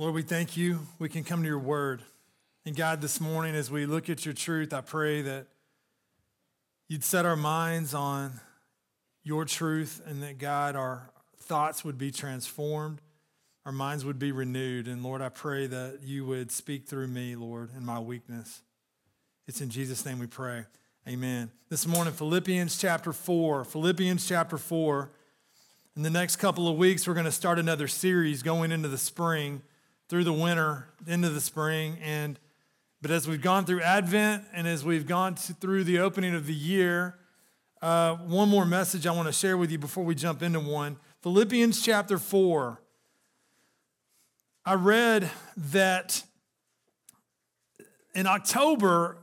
Lord, we thank you. We can come to your word. And God, this morning, as we look at your truth, I pray that you'd set our minds on your truth and that, God, our thoughts would be transformed, our minds would be renewed. And Lord, I pray that you would speak through me, Lord, in my weakness. It's in Jesus' name we pray. Amen. This morning, Philippians chapter 4. Philippians chapter 4. In the next couple of weeks, we're going to start another series going into the spring, through the winter, into the spring. And but as we've gone through Advent and as we've gone through the opening of the year, uh, one more message I want to share with you before we jump into one. Philippians chapter 4. I read that in October,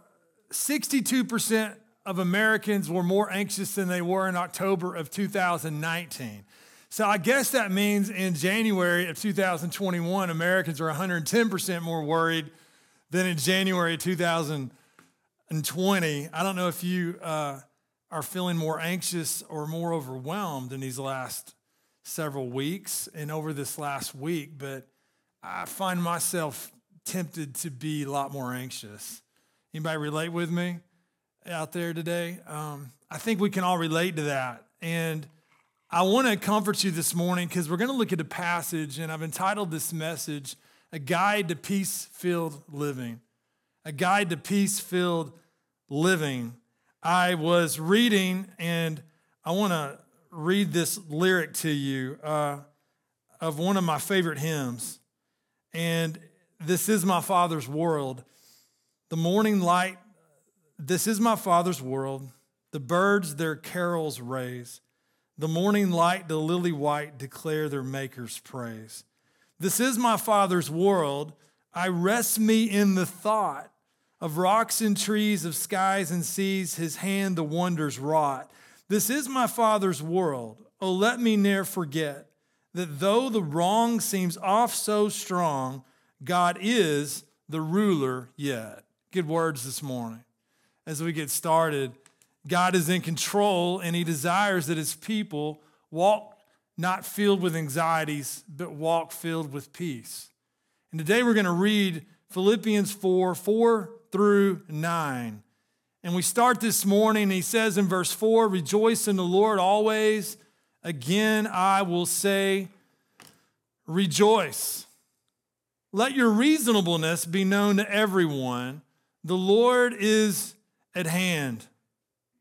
62% of Americans were more anxious than they were in October of 2019. So I guess that means in January of 2021, Americans are 110% more worried than in January 2020. I don't know if you uh, are feeling more anxious or more overwhelmed in these last several weeks and over this last week, but I find myself tempted to be a lot more anxious. Anybody relate with me out there today? Um, I think we can all relate to that. And I want to comfort you this morning because we're going to look at a passage, and I've entitled this message, A Guide to Peace Filled Living. A Guide to Peace Filled Living. I was reading, and I want to read this lyric to you uh, of one of my favorite hymns. And this is my Father's world. The morning light, this is my Father's world. The birds their carols raise. The morning light, the lily white declare their Maker's praise. This is my Father's world. I rest me in the thought of rocks and trees, of skies and seas, his hand the wonders wrought. This is my Father's world. Oh, let me ne'er forget that though the wrong seems off so strong, God is the ruler yet. Good words this morning. As we get started, God is in control and he desires that his people walk not filled with anxieties, but walk filled with peace. And today we're going to read Philippians 4 4 through 9. And we start this morning, he says in verse 4 Rejoice in the Lord always. Again, I will say, Rejoice. Let your reasonableness be known to everyone. The Lord is at hand.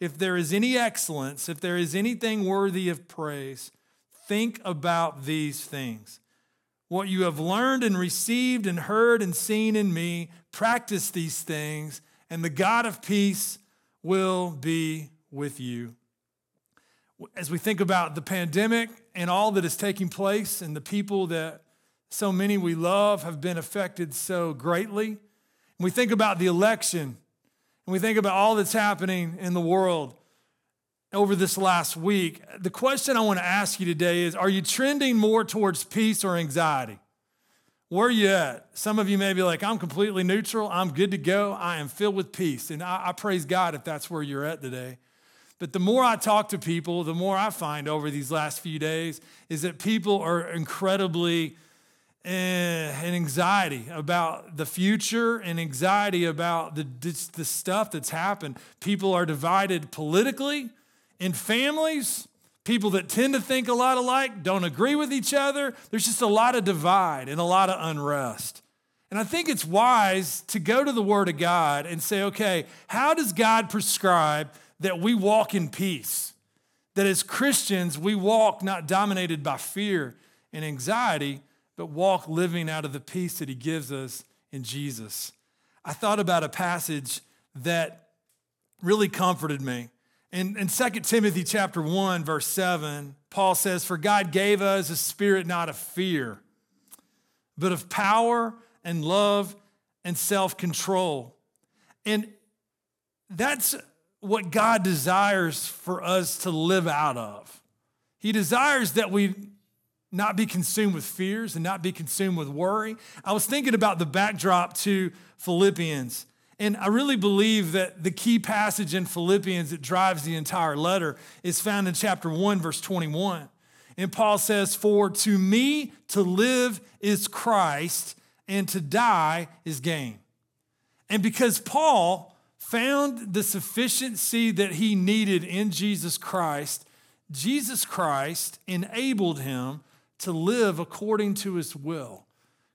if there is any excellence, if there is anything worthy of praise, think about these things. What you have learned and received and heard and seen in me, practice these things and the God of peace will be with you. As we think about the pandemic and all that is taking place, and the people that so many we love have been affected so greatly, and we think about the election, and we think about all that's happening in the world over this last week, the question I want to ask you today is Are you trending more towards peace or anxiety? Where are you at? Some of you may be like, I'm completely neutral. I'm good to go. I am filled with peace. And I, I, praise God if that's where you're at today. But the more I talk to people, the more I find over these last few days is that people are incredibly eh, in anxiety about the future and anxiety about the, the stuff that's happened. People are divided politically, in families, People that tend to think a lot alike don't agree with each other. There's just a lot of divide and a lot of unrest. And I think it's wise to go to the Word of God and say, okay, how does God prescribe that we walk in peace? That as Christians, we walk not dominated by fear and anxiety, but walk living out of the peace that He gives us in Jesus. I thought about a passage that really comforted me. In, in 2 Timothy chapter 1, verse 7, Paul says, For God gave us a spirit not of fear, but of power and love and self control. And that's what God desires for us to live out of. He desires that we not be consumed with fears and not be consumed with worry. I was thinking about the backdrop to Philippians. And I really believe that the key passage in Philippians that drives the entire letter is found in chapter 1, verse 21. And Paul says, For to me to live is Christ, and to die is gain. And because Paul found the sufficiency that he needed in Jesus Christ, Jesus Christ enabled him to live according to his will.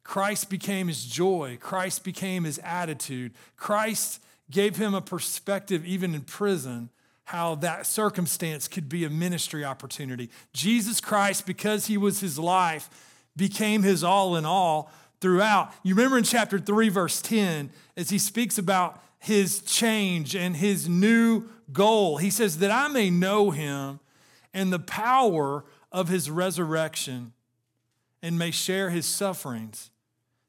Christ became his joy. Christ became his attitude. Christ gave him a perspective, even in prison, how that circumstance could be a ministry opportunity. Jesus Christ, because he was his life, became his all in all throughout. You remember in chapter 3, verse 10, as he speaks about his change and his new goal. He says, That I may know him and the power of his resurrection and may share his sufferings,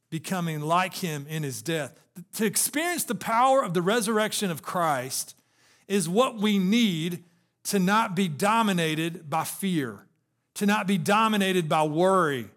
becoming like him in his death. To experience the power of the resurrection of Christ is what we need to not be dominated by fear, to not be dominated by worry,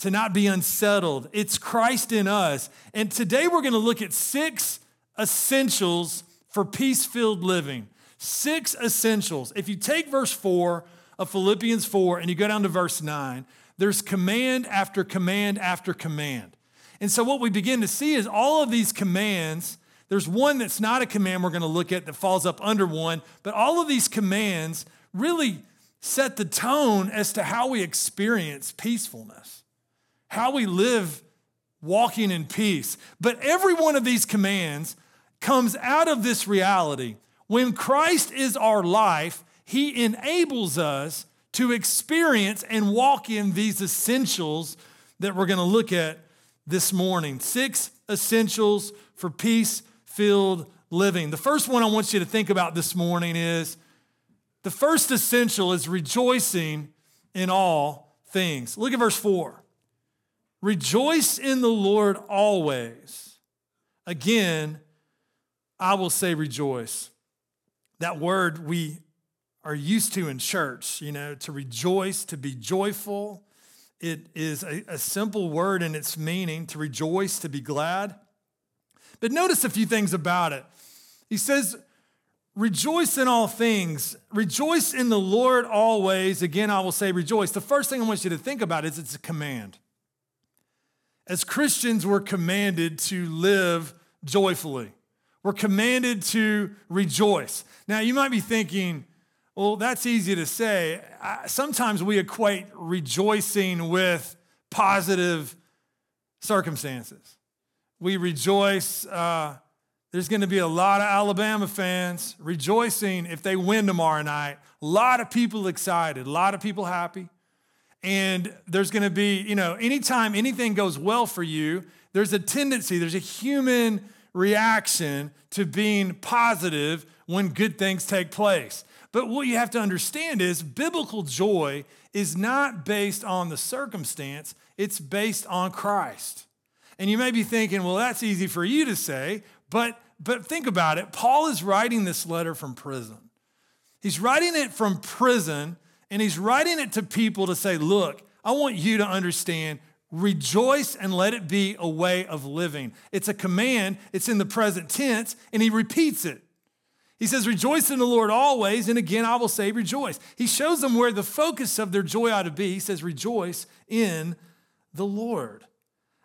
to not be unsettled. It's Christ in us. And today we're going to look at six essentials for peace filled living. Six essentials. If you take verse 4 of Philippians 4 and you go down to verse 9, there's command after command after command. And so what we begin to see is all of these commands. There's one that's not a command we're going to look at that falls up under one, but all of these commands really set the tone as to how we experience peacefulness, how we live walking in peace. But every one of these commands comes out of this reality. When Christ is our life, He enables us to experience and walk in these essentials that we're going to look at this morning. Six essentials for peace filled living. The first one I want you to think about this morning is the first essential is rejoicing in all things. Look at verse 4. Rejoice in the Lord always. Again, I will say rejoice. That word we are used to in church, you know, to rejoice, to be joyful. It is a, a, simple word in its meaning to rejoice, to be glad. But notice a few things about it. He says, Rejoice in all things. Rejoice in the Lord always. Again, I will say rejoice. The first thing I want you to think about is it's a command. As Christians, we're commanded to live joyfully. We're commanded to rejoice. Now, you might be thinking, well, that's easy to say. Sometimes we equate rejoicing with positive circumstances. We rejoice. Uh, there's going to be a lot of Alabama fans rejoicing if they win tomorrow night. A lot of people excited, a lot of people happy. And there's going to be, you know, anytime anything goes well for you, there's a tendency, there's a human reaction to being positive when good things take place. But what you have to understand is biblical joy is not based on the circumstance, it's based on Christ. And you may be thinking, well, that's easy for you to say, but, but think about it. Paul is writing this letter from prison. He's writing it from prison, and he's writing it to people to say, look, I want you to understand Rejoice and let it be a way of living. It's a command, it's in the present tense, and he repeats it. He says, Rejoice in the Lord always, and again I will say, Rejoice. He shows them where the focus of their joy ought to be. He says, Rejoice in the Lord.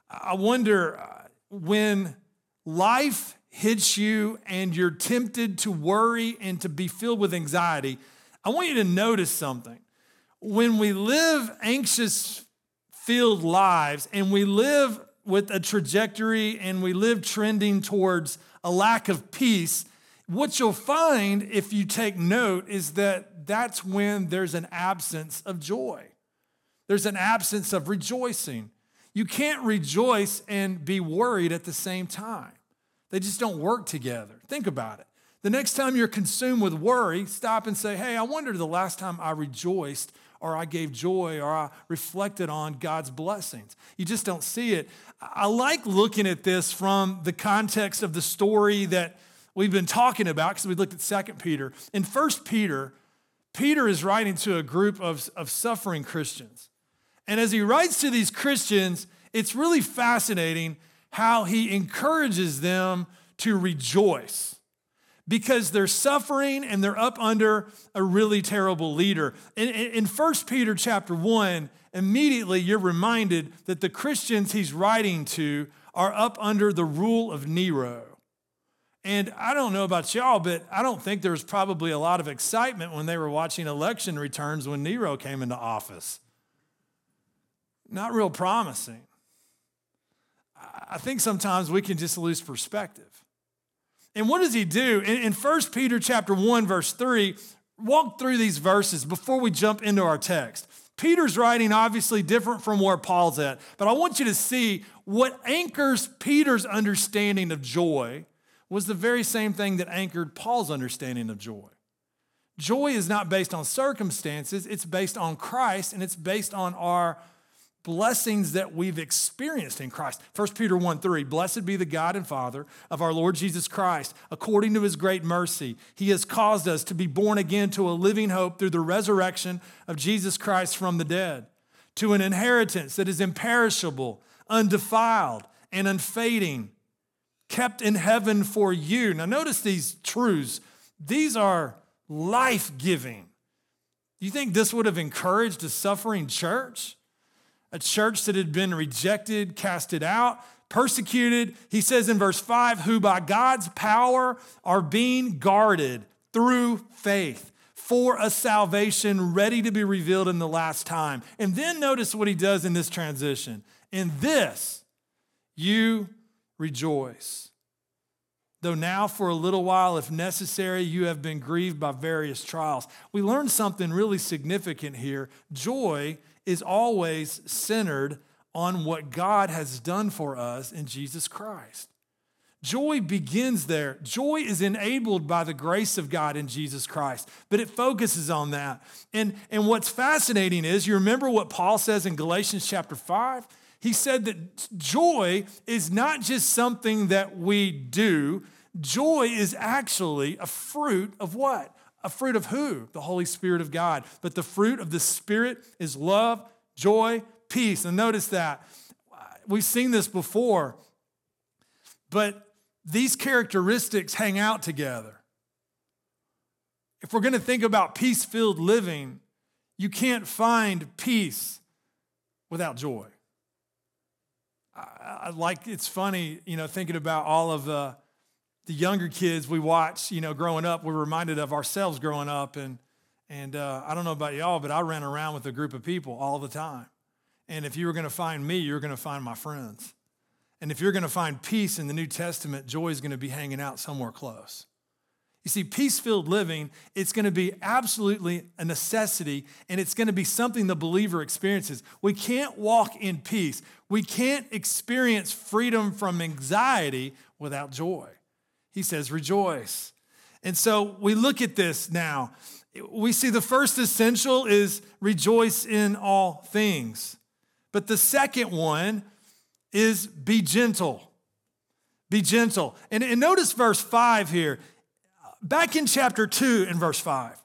I wonder uh, when life hits you and you're tempted to worry and to be filled with anxiety, I want you to notice something. When we live anxious filled lives and we live with a trajectory and we live trending towards a lack of peace, what you'll find if you take note is that that's when there's an absence of joy. There's an absence of rejoicing. You can't rejoice and be worried at the same time. They just don't work together. Think about it. The next time you're consumed with worry, stop and say, Hey, I wonder the last time I rejoiced or I gave joy, or I reflected on God's blessings. You just don't see it. I like looking at this from the context of the story that we've been talking about because we looked at Second Peter. In First Peter, Peter is writing to a group of, of suffering Christians. And as he writes to these Christians, it's really fascinating how he encourages them to rejoice because they're suffering and they're up under a really terrible leader. In, in 1 Peter chapter 1, immediately you're reminded that the Christians he's writing to are up under the rule of Nero. And I don't know about y'all, but I don't think there was probably a lot of excitement when they were watching election returns when Nero came into office. Not real promising. I think sometimes we can just lose perspective. And what does he do? In, in 1 Peter chapter 1, verse 3, walk through these verses before we jump into our text. Peter's writing obviously different from where Paul's at, but I want you to see what anchors Peter's understanding of joy was the very same thing that anchored Paul's understanding of joy. Joy is not based on circumstances, it's based on Christ and it's based on our blessings that we've experienced in Christ. 1 Peter 1 3, blessed be the God and Father of our Lord Jesus Christ. According to his great mercy, he has caused us to be born again to a living hope through the resurrection of Jesus Christ from the dead, to an inheritance that is imperishable, undefiled, and unfading, kept in heaven for you. Now, notice these truths. These are life giving. Do you think this would have encouraged a suffering church? A church that had been rejected, casted out, persecuted. He says in verse 5 who by God's power are being guarded through faith for a salvation ready to be revealed in the last time. And then notice what he does in this transition. In this, you rejoice. Though now, for a little while, if necessary, you have been grieved by various trials. We learn something really significant here. Joy is always centered on what God has done for us in Jesus Christ. Joy begins there. Joy is enabled by the grace of God in Jesus Christ, but it focuses on that. And, and what's fascinating is, you remember what Paul says in Galatians chapter 5? He said that joy is not just something that we do, joy is actually a fruit of what? A fruit of who? The Holy Spirit of God. But the fruit of the Spirit is love, joy, peace. And notice that. We've seen this before, but these characteristics hang out together. If we're going to think about peace filled living, you can't find peace without joy. I, I, like it's funny, you know, thinking about all of the the younger kids we watch, you know, growing up, we're reminded of ourselves growing up. And, and uh, I don't know about y'all, but I ran around with a group of people all the time. And if you were going to find me, you're going to find my friends. And if you're going to find peace in the New Testament, joy is going to be hanging out somewhere close. You see, peace filled living, it's going to be absolutely a necessity and it's going to be something the believer experiences. We can't walk in peace. We can't experience freedom from anxiety without joy. He says, rejoice. And so we look at this now. We see the first essential is rejoice in all things. But the second one is be gentle. Be gentle. And, and notice verse 5 here. Back in chapter 2 in verse 5.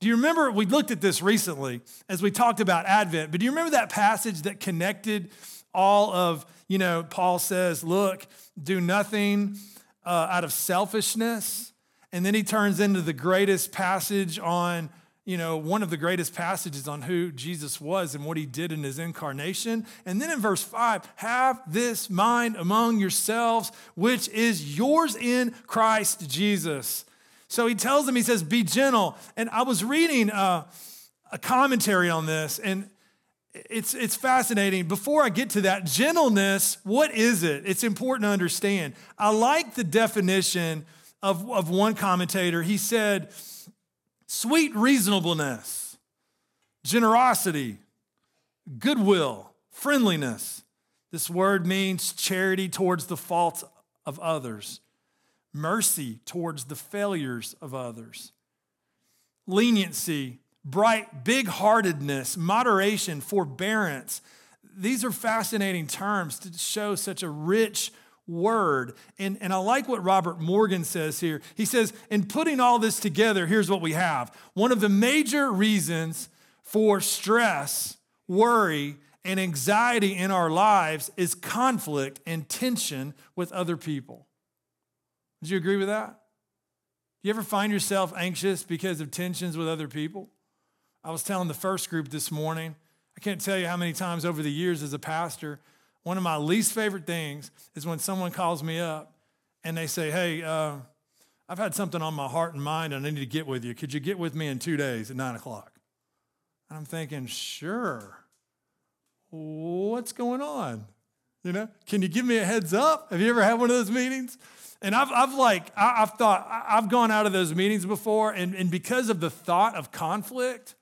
Do you remember? We looked at this recently as we talked about Advent, but do you remember that passage that connected all of, you know, Paul says, look, do nothing uh, out of selfishness. And then he turns into the greatest passage on, you know, one of the greatest passages on who Jesus was and what he did in his incarnation. And then in verse five, have this mind among yourselves, which is yours in Christ Jesus. So he tells them, he says, be gentle. And I was reading uh, a commentary on this, and it's, it's fascinating. Before I get to that, gentleness, what is it? It's important to understand. I like the definition of, of one commentator. He said, sweet reasonableness, generosity, goodwill, friendliness. This word means charity towards the faults of others, mercy towards the failures of others, leniency, bright, big heartedness, moderation, forbearance. These are fascinating terms to show such a rich word. And, and I like what Robert Morgan says here. He says, in putting all this together, here's what we have. One of the major reasons for stress, worry, and anxiety in our lives is conflict and tension with other people. Would you agree with that? Do You ever find yourself anxious because of tensions with other people? I was telling the first group this morning, I can't tell you how many times over the years as a pastor, one of my least favorite things is when someone calls me up and they say, Hey, uh, I've had something on my heart and mind and I need to get with you. Could you get with me in two days at nine o'clock? And I'm thinking, Sure. What's going on? You know, can you give me a heads up? Have you ever had one of those meetings? And I've, I've like, I, have thought, I've gone out of those meetings before, and, and because of the thought of conflict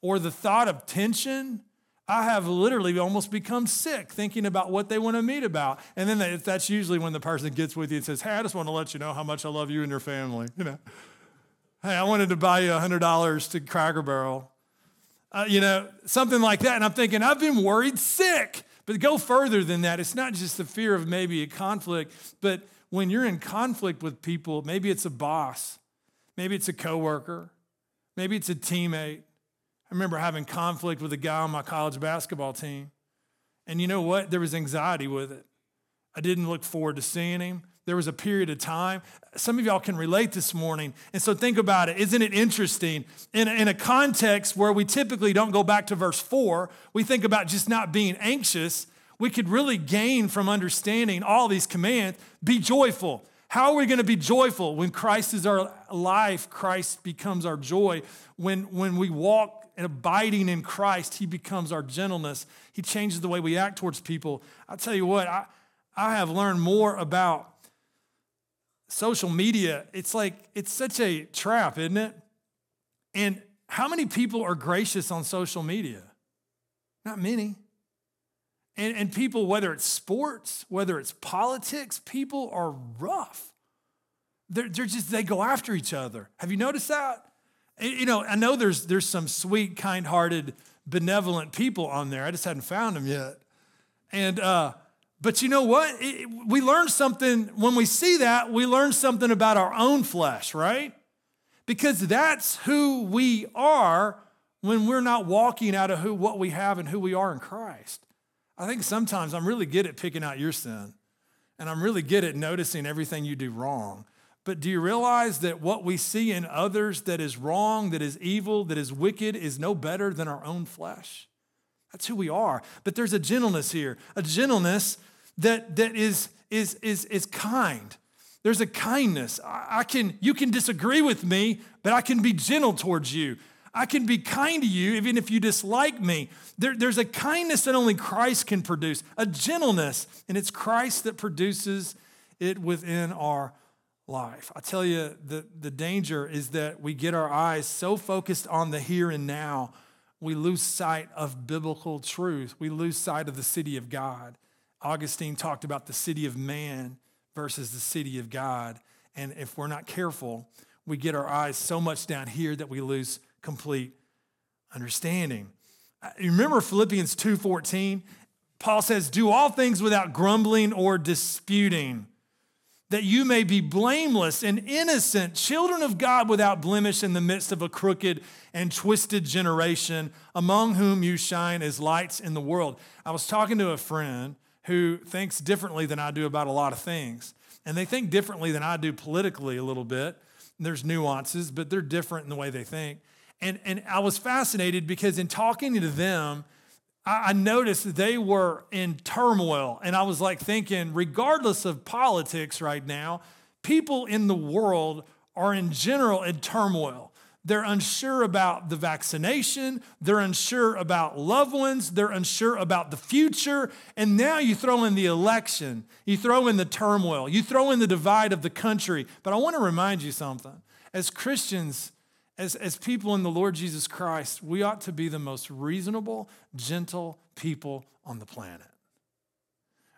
or the thought of tension, I have literally almost become sick thinking about what they want to meet about. And then that's usually when the person gets with you and says, Hey, I just want to let you know how much I love you and your family. You know, hey, I wanted to buy you $100 to Cracker Barrel. Uh, you know, something like that. And I'm thinking, I've been worried sick. But go further than that. It's not just the fear of maybe a conflict, but when you're in conflict with people, maybe it's a boss, maybe it's a coworker, maybe it's a teammate, I remember having conflict with a guy on my college basketball team. And you know what? There was anxiety with it. I didn't look forward to seeing him. There was a period of time. Some of y'all can relate this morning. And so think about it. Isn't it interesting? In, in a context where we typically don't go back to verse four, we think about just not being anxious. We could really gain from understanding all these commands. Be joyful. How are we going to be joyful when Christ is our life? Christ becomes our joy. When, when we walk and abiding in Christ, He becomes our gentleness. He changes the way we act towards people. I'll tell you what, I, I have learned more about social media. It's like, it's such a trap, isn't it? And how many people are gracious on social media? Not many. And, and people, whether it's sports, whether it's politics, people are rough. They're, they're just, they go after each other. Have you noticed that? You know, I know there's, there's some sweet, kind hearted, benevolent people on there. I just hadn't found them yet. And, uh, but you know what? It, we learn something, when we see that, we learn something about our own flesh, right? Because that's who we are when we're not walking out of who, what we have and who we are in Christ. I think sometimes I'm really good at picking out your sin, and I'm really good at noticing everything you do wrong. But do you realize that what we see in others that is wrong, that is evil, that is wicked, is no better than our own flesh? That's who we are. But there's a gentleness here, a gentleness that, that is, is, is, is kind. There's a kindness. I, can, you can disagree with me, but I can be gentle towards you. I can be kind to you even if you dislike me. There, there's a kindness that only Christ can produce, a gentleness, and it's Christ that produces it within our life. I tell you, the, the danger is that we get our eyes so focused on the here and now, we lose sight of biblical truth. We lose sight of the city of God. Augustine talked about the city of man versus the city of God. And if we're not careful, we get our eyes so much down here that we lose complete understanding. Uh, remember Philippians 2:14? Paul says, "Do all things without grumbling or disputing." That you may be blameless and innocent, children of God without blemish in the midst of a crooked and twisted generation, among whom you shine as lights in the world. I was talking to a friend who thinks differently than I do about a lot of things. And they think differently than I do politically a little bit. There's nuances, but they're different in the way they think. And, and I was fascinated because in talking to them, I noticed they were in turmoil. And I was like thinking, regardless of politics right now, people in the world are in general in turmoil. They're unsure about the vaccination. They're unsure about loved ones. They're unsure about the future. And now you throw in the election, you throw in the turmoil, you throw in the divide of the country. But I want to remind you something. As Christians, as, as people in the Lord Jesus Christ, we ought to be the most reasonable, gentle people on the planet.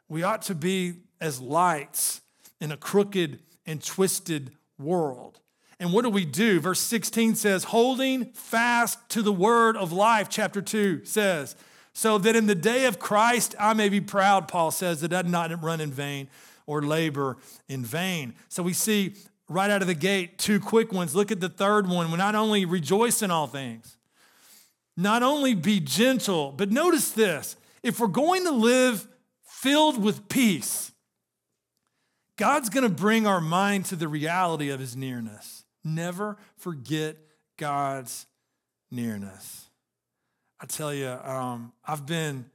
We ought to be as lights in a crooked and twisted world. And what do we do? Verse 16 says, holding fast to the word of life, chapter 2 says, so that in the day of Christ I may be proud, Paul says, that I did not run in vain or labor in vain. So we see right out of the gate two quick ones. Look at the third one. We not only rejoice in all things, not only be gentle, but notice this if we're going to live filled with peace, God's going to bring our mind to the reality of his nearness. Never forget God's nearness. I tell you, um, I've been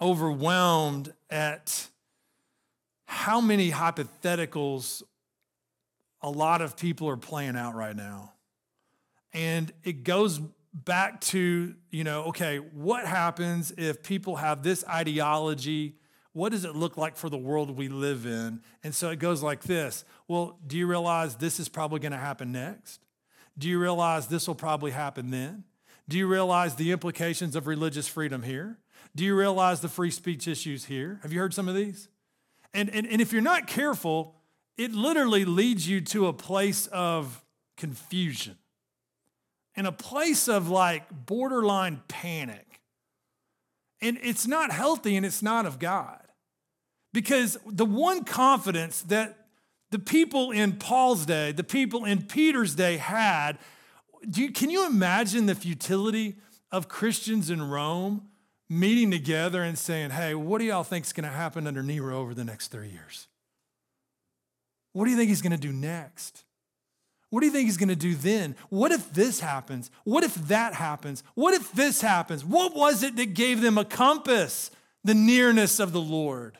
overwhelmed at how many hypotheticals a lot of people are playing out right now. And it goes back to, you know, okay, what happens if people have this ideology what does it look like for the world we live in? And so it goes like this Well, do you realize this is probably going to happen next? Do you realize this will probably happen then? Do you realize the implications of religious freedom here? Do you realize the free speech issues here? Have you heard some of these? And, and, and if you're not careful, it literally leads you to a place of confusion and a place of like borderline panic. And it's not healthy and it's not of God. Because the one confidence that the people in Paul's day, the people in Peter's day had, you, can you imagine the futility of Christians in Rome meeting together and saying, hey, what do y'all think is going to happen under Nero over the next three years? What do you think he's going to do next? What do you think he's going to do then? What if this happens? What if that happens? What if this happens? What was it that gave them a compass? The nearness of the Lord.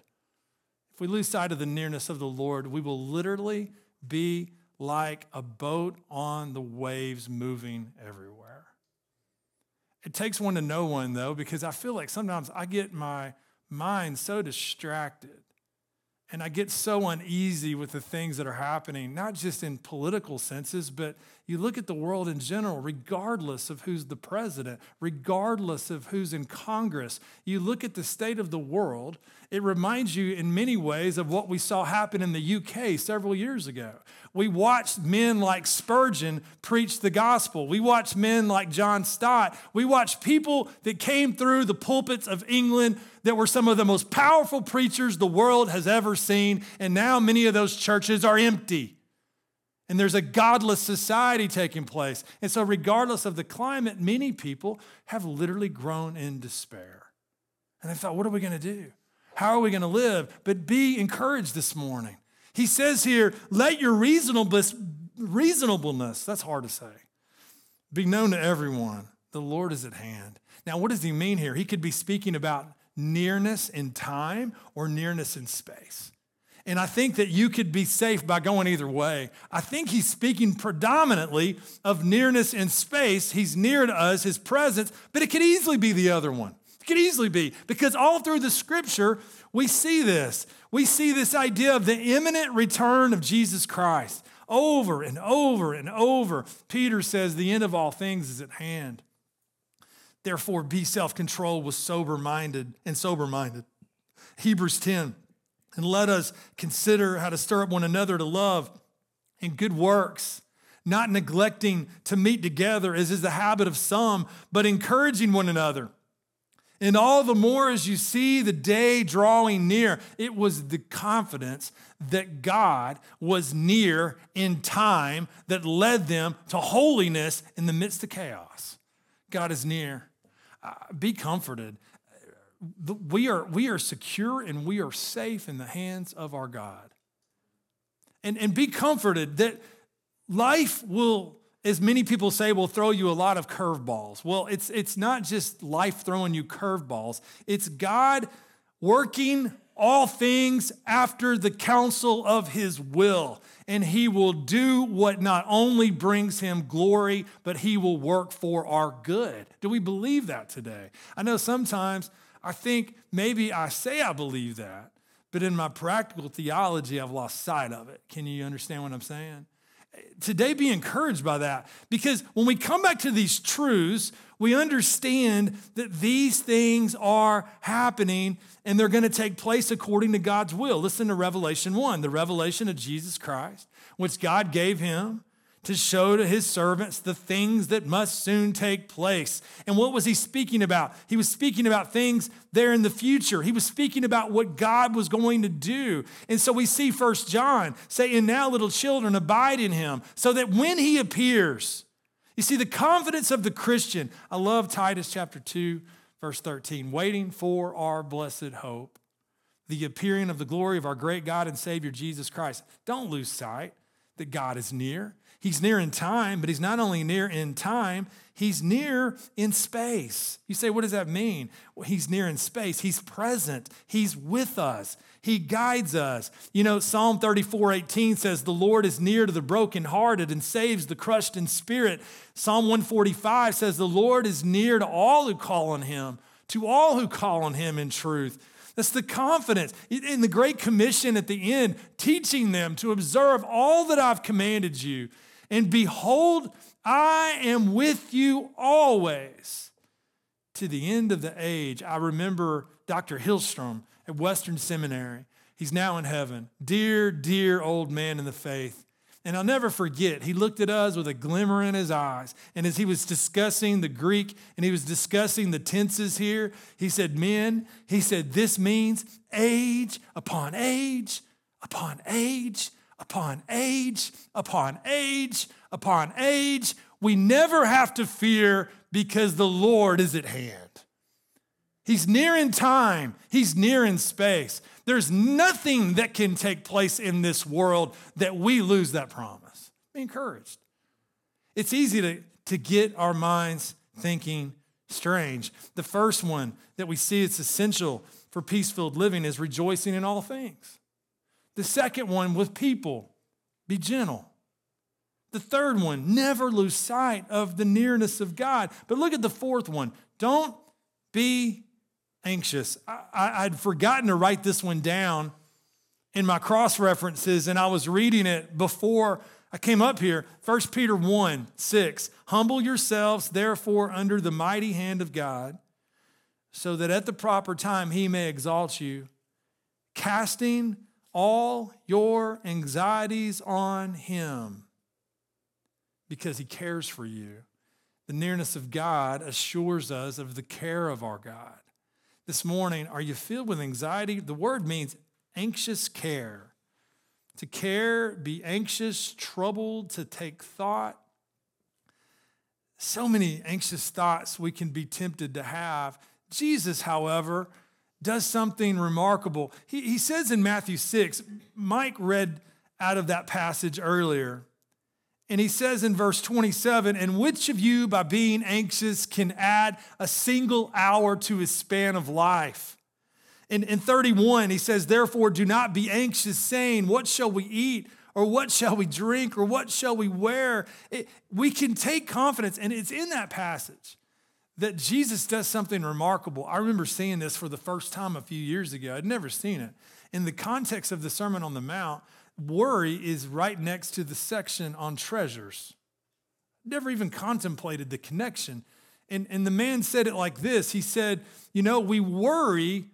If we lose sight of the nearness of the Lord, we will literally be like a boat on the waves moving everywhere. It takes one to know one, though, because I feel like sometimes I get my mind so distracted and I get so uneasy with the things that are happening, not just in political senses, but you look at the world in general, regardless of who's the president, regardless of who's in Congress, you look at the state of the world, it reminds you in many ways of what we saw happen in the UK several years ago. We watched men like Spurgeon preach the gospel. We watched men like John Stott. We watched people that came through the pulpits of England that were some of the most powerful preachers the world has ever seen. And now many of those churches are empty. And there's a godless society taking place. And so, regardless of the climate, many people have literally grown in despair. And they thought, what are we going to do? How are we going to live? But be encouraged this morning. He says here, let your reasonableness, reasonableness, that's hard to say, be known to everyone. The Lord is at hand. Now, what does he mean here? He could be speaking about nearness in time or nearness in space. And I think that you could be safe by going either way. I think he's speaking predominantly of nearness in space. He's near to us, his presence, but it could easily be the other one. It could easily be because all through the scripture, we see this. We see this idea of the imminent return of Jesus Christ over and over and over. Peter says, The end of all things is at hand. Therefore, be self controlled with sober minded and sober minded. Hebrews 10 and let us consider how to stir up one another to love and good works, not neglecting to meet together, as is the habit of some, but encouraging one another. And all the more as you see the day drawing near, it was the confidence that God was near in time that led them to holiness in the midst of chaos. God is near. Uh, be comforted we are, we are secure and we are safe in the hands of our God. And, and be comforted that life will, as many people say, will throw you a lot of curveballs. Well, it's, it's not just life throwing you curveballs, it's God working all things after the counsel of his will. And he will do what not only brings him glory, but he will work for our good. Do we believe that today? I know sometimes I think maybe I say I believe that, but in my practical theology, I've lost sight of it. Can you understand what I'm saying? Today, be encouraged by that because when we come back to these truths, we understand that these things are happening and they're going to take place according to God's will. Listen to Revelation 1, the revelation of Jesus Christ, which God gave him to show to his servants the things that must soon take place. And what was he speaking about? He was speaking about things there in the future. He was speaking about what God was going to do. And so we see First John say, And now, little children, abide in him, so that when he appears, you see, the confidence of the Christian. I love Titus chapter 2, verse 13, waiting for our blessed hope, the appearing of the glory of our great God and Savior Jesus Christ. Don't lose sight that God is near. He's near in time, but he's not only near in time, he's near in space. You say, what does that mean? Well, he's near in space. He's present. He's with us. He guides us. You know, Psalm 34 18 says, The Lord is near to the brokenhearted and saves the crushed in spirit. Psalm 145 says, The Lord is near to all who call on him, to all who call on him in truth. That's the confidence. In the Great Commission at the end, teaching them to observe all that I've commanded you. And behold, I am with you always to the end of the age. I remember Dr. Hillstrom at Western Seminary. He's now in heaven. Dear, dear old man in the faith. And I'll never forget, he looked at us with a glimmer in his eyes. And as he was discussing the Greek and he was discussing the tenses here, he said, Men, he said, this means age upon age upon age upon age upon age upon age. We never have to fear because the Lord is at hand. He's near in time, He's near in space. There's nothing that can take place in this world that we lose that promise. Be encouraged. It's easy to, to get our minds thinking strange. The first one that we see it's essential for peace filled living is rejoicing in all things. The second one with people, be gentle. The third one, never lose sight of the nearness of God. But look at the fourth one don't be anxious. I, would forgotten to write this one down in my cross references, and I was reading it before I came up here. 1 Peter 1 6. Humble yourselves, therefore, under the mighty hand of God, so that at the proper time he may exalt you, casting all your anxieties on him because he cares for you. The nearness of God assures us of the care of our God. This morning, are you filled with anxiety? The word means anxious care. To care, be anxious, troubled, to take thought. So many anxious thoughts we can be tempted to have. Jesus, however, does something remarkable. He, he says in Matthew 6, Mike read out of that passage earlier. And he says in verse 27 And which of you, by being anxious, can add a single hour to his span of life? In, in 31, he says, Therefore, do not be anxious, saying, What shall we eat? Or what shall we drink? Or what shall we wear? It, we can take confidence, and it's in that passage that Jesus does something remarkable. I remember seeing this for the first time a few years ago. I'd never seen it. In the context of the Sermon on the Mount, worry is right next to the section on treasures. Never even contemplated the connection. And, and the man said it like this He said, You know, we worry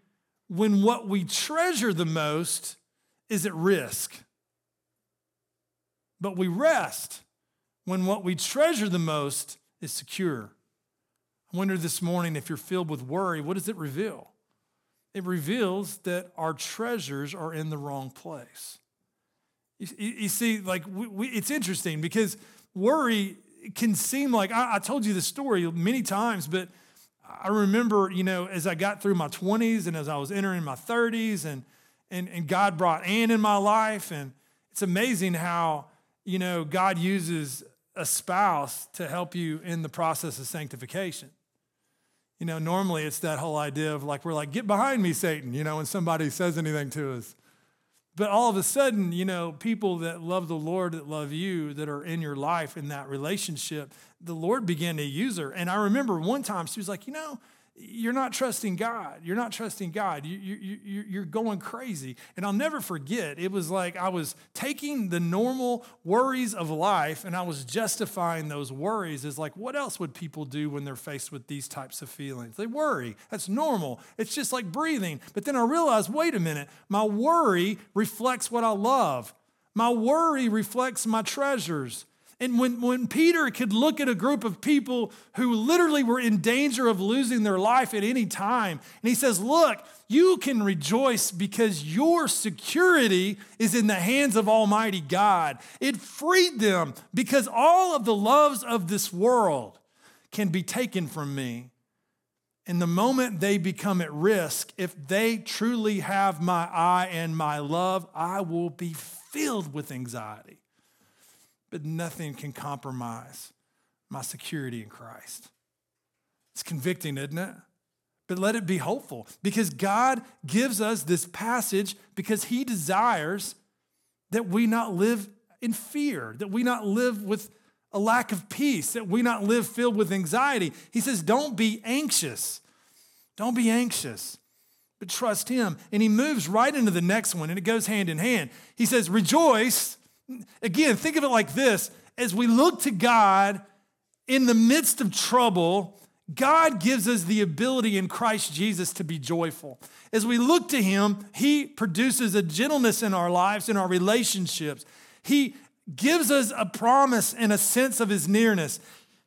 when what we treasure the most is at risk, but we rest when what we treasure the most is secure. I wonder this morning if you're filled with worry, what does it reveal? It reveals that our treasures are in the wrong place. You, you see, like, we, we, it's interesting because worry can seem like, I, I told you the story many times, but I remember, you know, as I got through my 20s and as I was entering my 30s, and, and, and God brought Ann in my life. And it's amazing how, you know, God uses a spouse to help you in the process of sanctification. You know, normally it's that whole idea of like, we're like, get behind me, Satan, you know, when somebody says anything to us. But all of a sudden, you know, people that love the Lord, that love you, that are in your life in that relationship, the Lord began to use her. And I remember one time she was like, you know, you're not trusting God. You're not trusting God. You, you, you, you're going crazy. And I'll never forget, it was like I was taking the normal worries of life and I was justifying those worries as like, what else would people do when they're faced with these types of feelings? They worry. That's normal. It's just like breathing. But then I realized, wait a minute, my worry reflects what I love, my worry reflects my treasures. And when, when Peter could look at a group of people who literally were in danger of losing their life at any time, and he says, Look, you can rejoice because your security is in the hands of Almighty God. It freed them because all of the loves of this world can be taken from me. And the moment they become at risk, if they truly have my eye and my love, I will be filled with anxiety but nothing can compromise my security in Christ. It's convicting, isn't it? But let it be hopeful because God gives us this passage because He desires that we not live in fear, that we not live with a lack of peace, that we not live filled with anxiety. He says, Don't be anxious. Don't be anxious, but trust Him. And He moves right into the next one, and it goes hand in hand. He says, Rejoice Again, think of it like this as we look to God in the midst of trouble, God gives us the ability in Christ Jesus to be joyful. As we look to Him, He produces a gentleness in our lives, in our relationships. He gives us a promise and a sense of His nearness.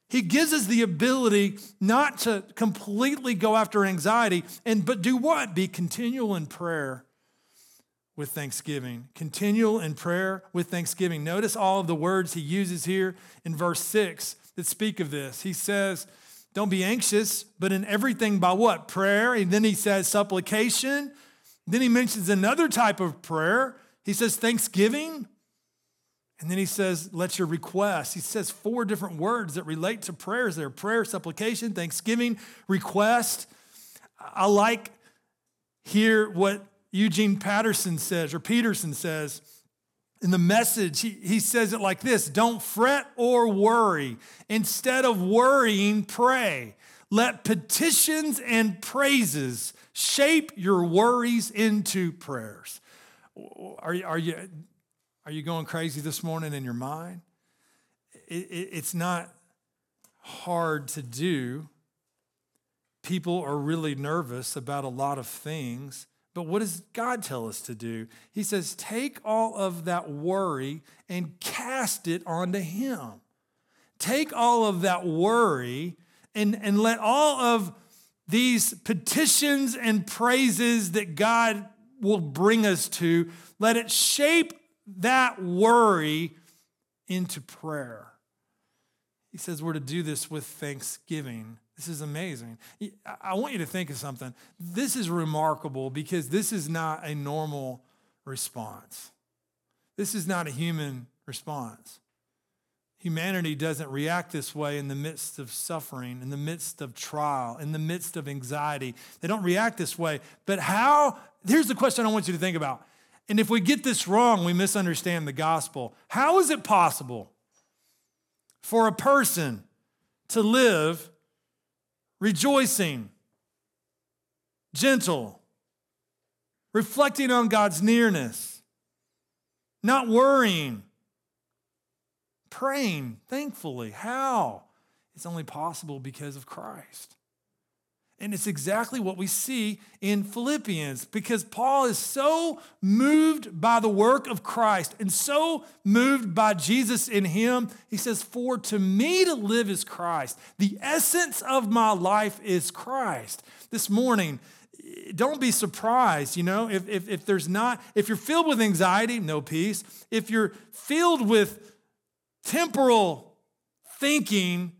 He gives us the ability not to completely go after anxiety, and but do what? Be continual in prayer with thanksgiving. Continual in prayer with thanksgiving. Notice all of the words he uses here in verse 6 that speak of this. He says, Don't be anxious, but in everything by what? Prayer. And then he says supplication. Then he mentions another type of prayer. He says thanksgiving. And then he says, let your requests. He says four different words that relate to prayers there prayer, supplication, thanksgiving, request. I like here what Eugene Patterson says, or Peterson says, in the message, he, he says it like this Don't fret or worry. Instead of worrying, pray. Let petitions and praises shape your worries into prayers. Are, are, you, are you going crazy this morning in your mind? It, it, it's not hard to do. People are really nervous about a lot of things. But what does God tell us to do? He says, take all of that worry and cast it onto Him. Take all of that worry and, and let all of these petitions and praises that God will bring us to, let it shape that worry into prayer. He says we're to do this with thanksgiving. This is amazing. I want you to think of something. This is remarkable because this is not a normal response. This is not a human response. Humanity doesn't react this way in the midst of suffering, in the midst of trial, in the midst of anxiety. They don't react this way. But how? Here's the question I want you to think about. And if we get this wrong, we misunderstand the gospel. How is it possible for a person to live rejoicing, gentle, reflecting on God's nearness, not worrying, praying thankfully. How? It's only possible because of Christ. And it's exactly what we see in Philippians because Paul is so moved by the work of Christ and so moved by Jesus in him. He says, For to me to live is Christ. The essence of my life is Christ. This morning, don't be surprised, you know, if, if, if there's not, if you're filled with anxiety, no peace. If you're filled with temporal thinking,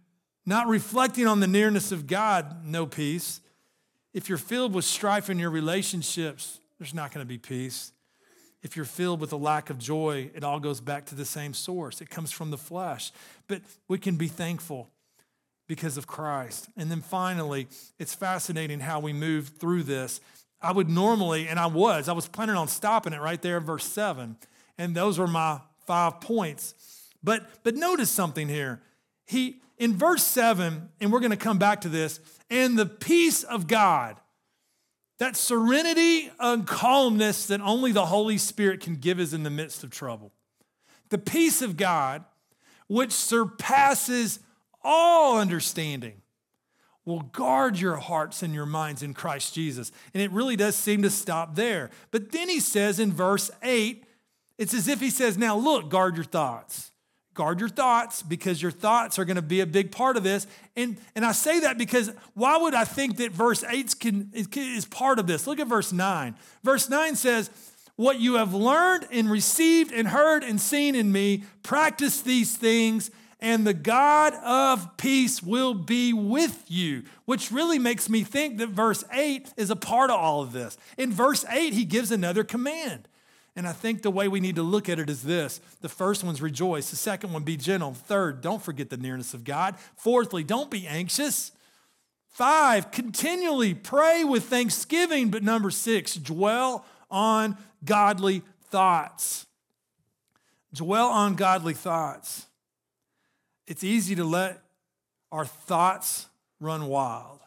not reflecting on the nearness of God, no peace. If you're filled with strife in your relationships, there's not going to be peace. If you're filled with a lack of joy, it all goes back to the same source. It comes from the flesh. But we can be thankful because of Christ. And then finally, it's fascinating how we move through this. I would normally, and I was, I was planning on stopping it right there, verse 7. And those were my five points. But but notice something here. He in verse 7, and we're going to come back to this, and the peace of God, that serenity and calmness that only the Holy Spirit can give us in the midst of trouble. The peace of God, which surpasses all understanding, will guard your hearts and your minds in Christ Jesus. And it really does seem to stop there. But then he says in verse 8, it's as if he says, Now look, guard your thoughts guard your thoughts because your thoughts are going to be a big part of this. And, and I say that because why would I think that verse 8 can, is part of this? Look at verse 9. Verse 9 says, What you have learned and received and heard and seen in me, practice these things, and the God of peace will be with you. Which really makes me think that verse 8 is a part of all of this. In verse 8, he gives another command. And I think the way we need to look at it is this the first one's rejoice, the second one, be gentle. Third, don't forget the nearness of God. Fourthly, don't be anxious. Five, continually pray with thanksgiving. But number six, dwell on godly thoughts. Dwell on godly thoughts. It's easy to let our thoughts run wild,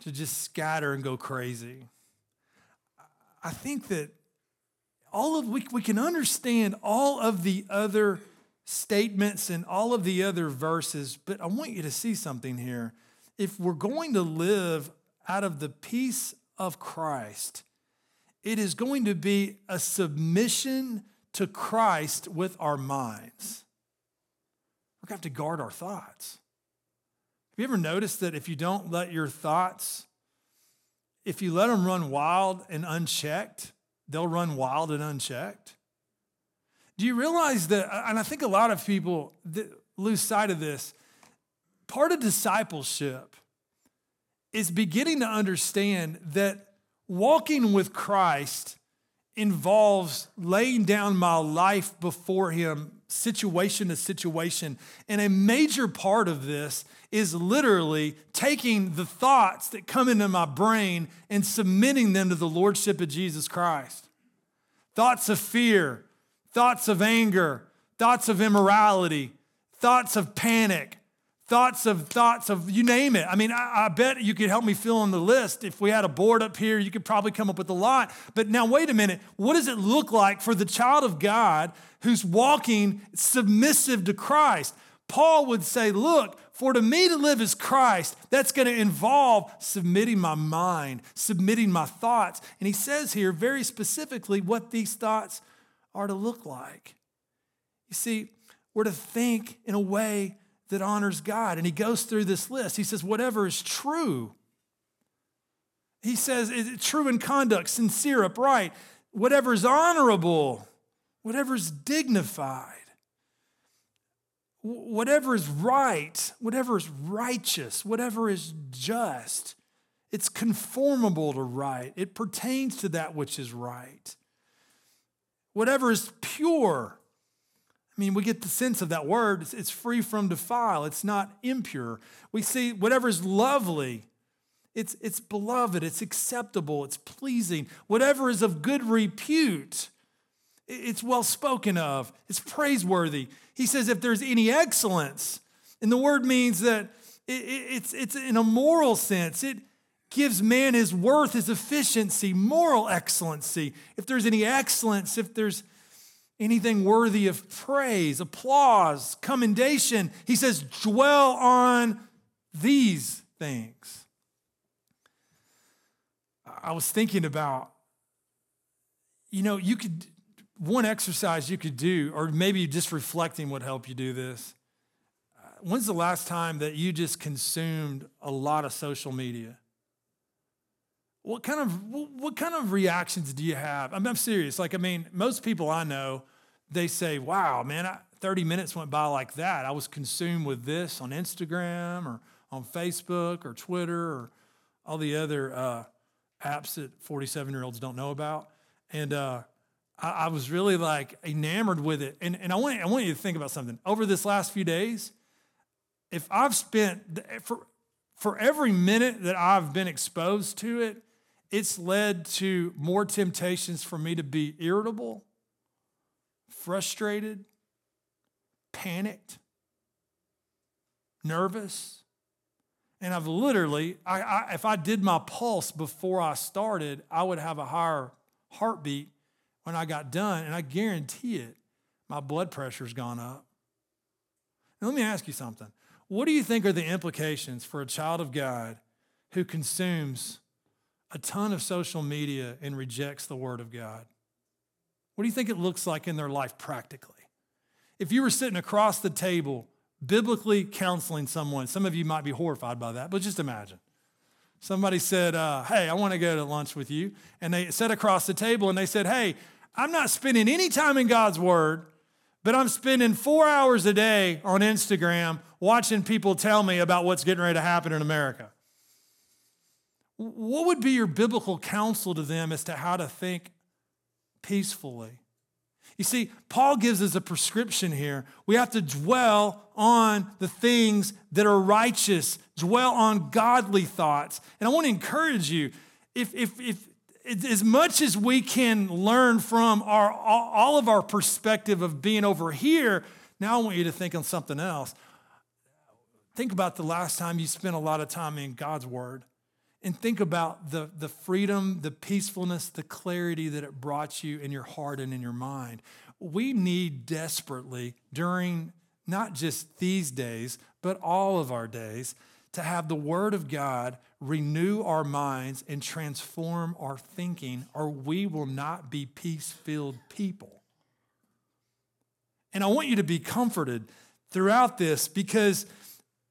to just scatter and go crazy. I think that all of we, we can understand all of the other statements and all of the other verses, but I want you to see something here. If we're going to live out of the peace of Christ, it is going to be a submission to Christ with our minds. We're going to have to guard our thoughts. Have you ever noticed that if you don't let your thoughts, if you let them run wild and unchecked, they'll run wild and unchecked. Do you realize that? And I think a lot of people lose sight of this. Part of discipleship is beginning to understand that walking with Christ involves laying down my life before Him, situation to situation. And a major part of this is literally taking the thoughts that come into my brain and submitting them to the Lordship of Jesus Christ. Thoughts of fear, thoughts of anger, thoughts of immorality, thoughts of panic, thoughts of thoughts of you name it. I mean, I, I, bet you could help me fill in the list. If we had a board up here, you could probably come up with a lot. But now, wait a minute. What does it look like for the child of God who's walking submissive to Christ? Paul would say, Look, for to me to live is Christ. That's going to involve submitting my mind, submitting my thoughts. And he says here very specifically what these thoughts are to look like. You see, we're to think in a way that honors God. And he goes through this list. He says, whatever is true. He says, is true in conduct, sincere, upright, whatever is honorable, whatever is dignified, whatever is right, whatever is righteous, whatever is just. It's conformable to right. It pertains to that which is right. Whatever is pure, I mean, we get the sense of that word. It's, it's free from defile, it's not impure. We see whatever is lovely, it's, it's beloved, it's acceptable, it's pleasing. Whatever is of good repute, it's well spoken of, it's praiseworthy. He says, if there's any excellence, and the word means that it's, it's in a moral sense, it gives man his worth, his efficiency, moral excellency. If there's any excellence, if there's anything worthy of praise, applause, commendation. He says, dwell on these things. I was thinking about, you know, you could, one exercise you could do, or maybe just reflecting would help you do this. Uh, when's the last time that you just consumed a lot of social media? What kind of what kind of reactions do you have? I'm, I'm serious. Like, I mean, most people I know, they say, "Wow, man, I, 30 minutes went by like that. I was consumed with this on Instagram or on Facebook or Twitter or all the other uh, apps that 47 year olds don't know about." And uh, I, I, was really like enamored with it. And, and I want I want you to think about something. Over this last few days, if I've spent for for every minute that I've been exposed to it, it's led to more temptations for me to be irritable, frustrated, panicked, nervous. And I've literally, I, I, if I did my pulse before I started, I would have a higher heartbeat when I got done. And I guarantee it, my blood pressure's gone up. Now, let me ask you something. What do you think are the implications for a child of God who consumes a ton of social media and rejects the Word of God? What do you think it looks like in their life practically? If you were sitting across the table, biblically counseling someone, some of you might be horrified by that, but just imagine. Somebody said, uh, Hey, I want to go to lunch with you. And they sat across the table and they said, Hey, I'm not spending any time in God's Word, but I'm spending four hours a day on Instagram watching people tell me about what's getting ready to happen in America. What would be your biblical counsel to them as to how to think peacefully? You see, Paul gives us a prescription here. We have to dwell on the things that are righteous, dwell on godly thoughts. And I want to encourage you if, if, if as much as we can learn from our, all of our perspective of being over here, now I want you to think on something else. Think about the last time you spent a lot of time in God's Word and think about the, the freedom, the peacefulness, the clarity that it brought you in your heart and in your mind. We need desperately during not just these days, but all of our days to have the Word of God renew our minds and transform our thinking, or we will not be peace filled people. And I want you to be comforted throughout this because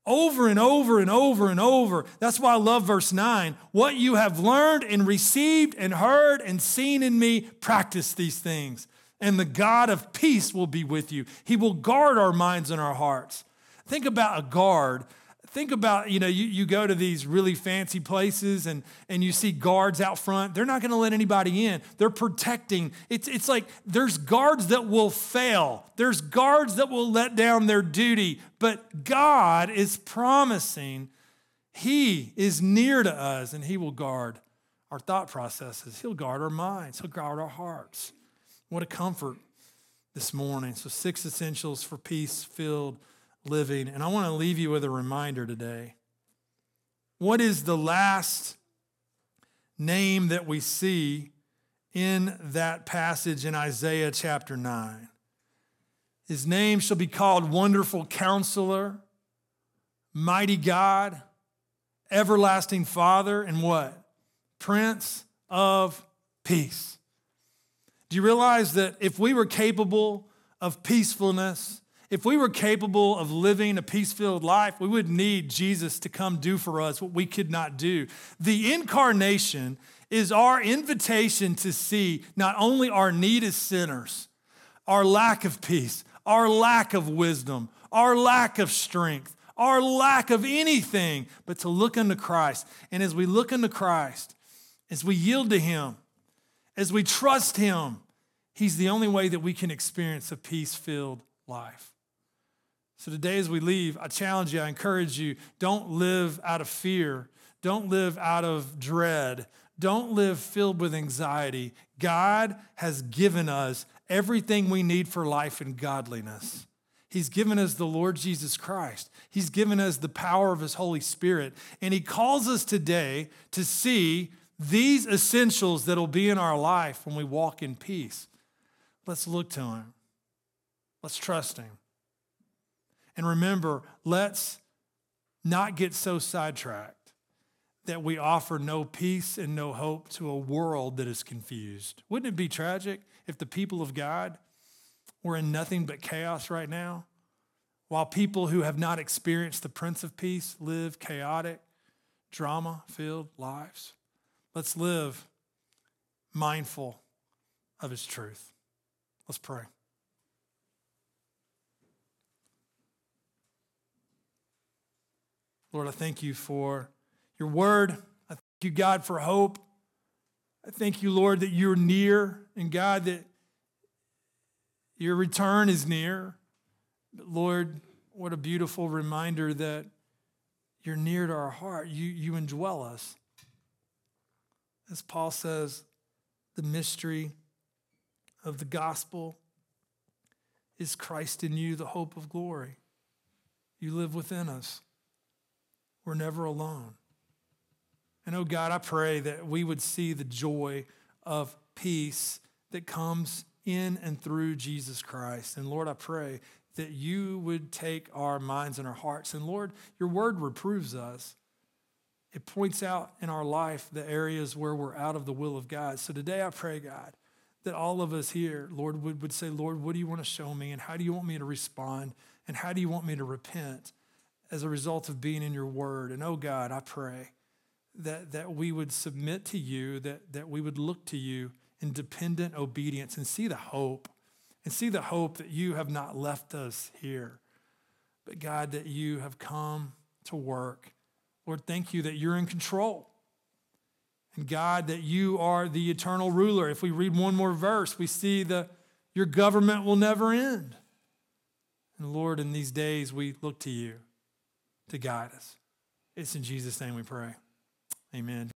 over and over and over and over. That's why I love verse 9. What you have learned and received and heard and seen in me, practice these things. And the God of peace will be with you. He will guard our minds and our hearts. Think about a guard think about, you know, you, you go to these really fancy places and, and you see guards out front. They're not going to let anybody in. They're protecting. It's, it's like there's guards that will fail, there's guards that will let down their duty. But God is promising He is near to us and He will guard our thought processes. He'll guard our minds, He'll guard our hearts. What a comfort this morning. So, six essentials for peace filled living. And I want to leave you with a reminder today. What is the last name that we see in that passage in Isaiah chapter 9? His name shall be called Wonderful Counselor, Mighty God, Everlasting Father, and what? Prince of Peace. Do you realize that if we were capable of peacefulness, if we were capable of living a peace filled life, we would need Jesus to come do for us what we could not do. The incarnation is our invitation to see not only our need as sinners, our lack of peace, our lack of wisdom, our lack of strength, our lack of anything, but to look unto Christ. And as we look unto Christ, as we yield to Him, as we trust Him, He's the only way that we can experience a peace filled life. So today, as we leave, I challenge you, I encourage you don't live out of fear, don't live out of dread, don't live filled with anxiety. God has given us everything we need for life and godliness. He's given us the Lord Jesus Christ. He's given us the power of His Holy Spirit. And He calls us today to see these essentials that will be in our life when we walk in peace. Let's look to Him. Let's trust Him. And remember, let's not get so sidetracked that we offer no peace and no hope to a world that is confused. Wouldn't it be tragic if the people of God were in nothing but chaos right now? While people who have not experienced the Prince of Peace live chaotic, drama filled lives. Let's live mindful of His truth. Let's pray. Lord, I thank you for your word. I thank you, God, for hope. I thank you, Lord, that you're near, and God, that your return is near. But Lord, what a beautiful reminder that you're near to our heart. You, you indwell us. As Paul says, the mystery of the gospel is Christ in you, the hope of glory. You live within us. We're never alone. And oh God, I pray that we would see the joy of peace that comes in and through Jesus Christ. And Lord, I pray that you would take our minds and our hearts. And Lord, your word reproves us. It points out in our life the areas where we're out of the will of God. So today I pray, God, that all of us here, Lord, would, would say, Lord, what do you want to show me? And how do you want me to respond? And how do you want me to repent as a result of being in your word? And oh God, I pray that, that we would submit to you, that, that we would look to you in dependent obedience and see the hope, and see the hope that you have not left us here, but God, that you have come to work. Lord, thank you that you're in control. And God, that you are the eternal ruler. If we read one more verse, we see that your government will never end. And Lord, in these days, we look to you to guide us. It's in Jesus' name we pray. Amen.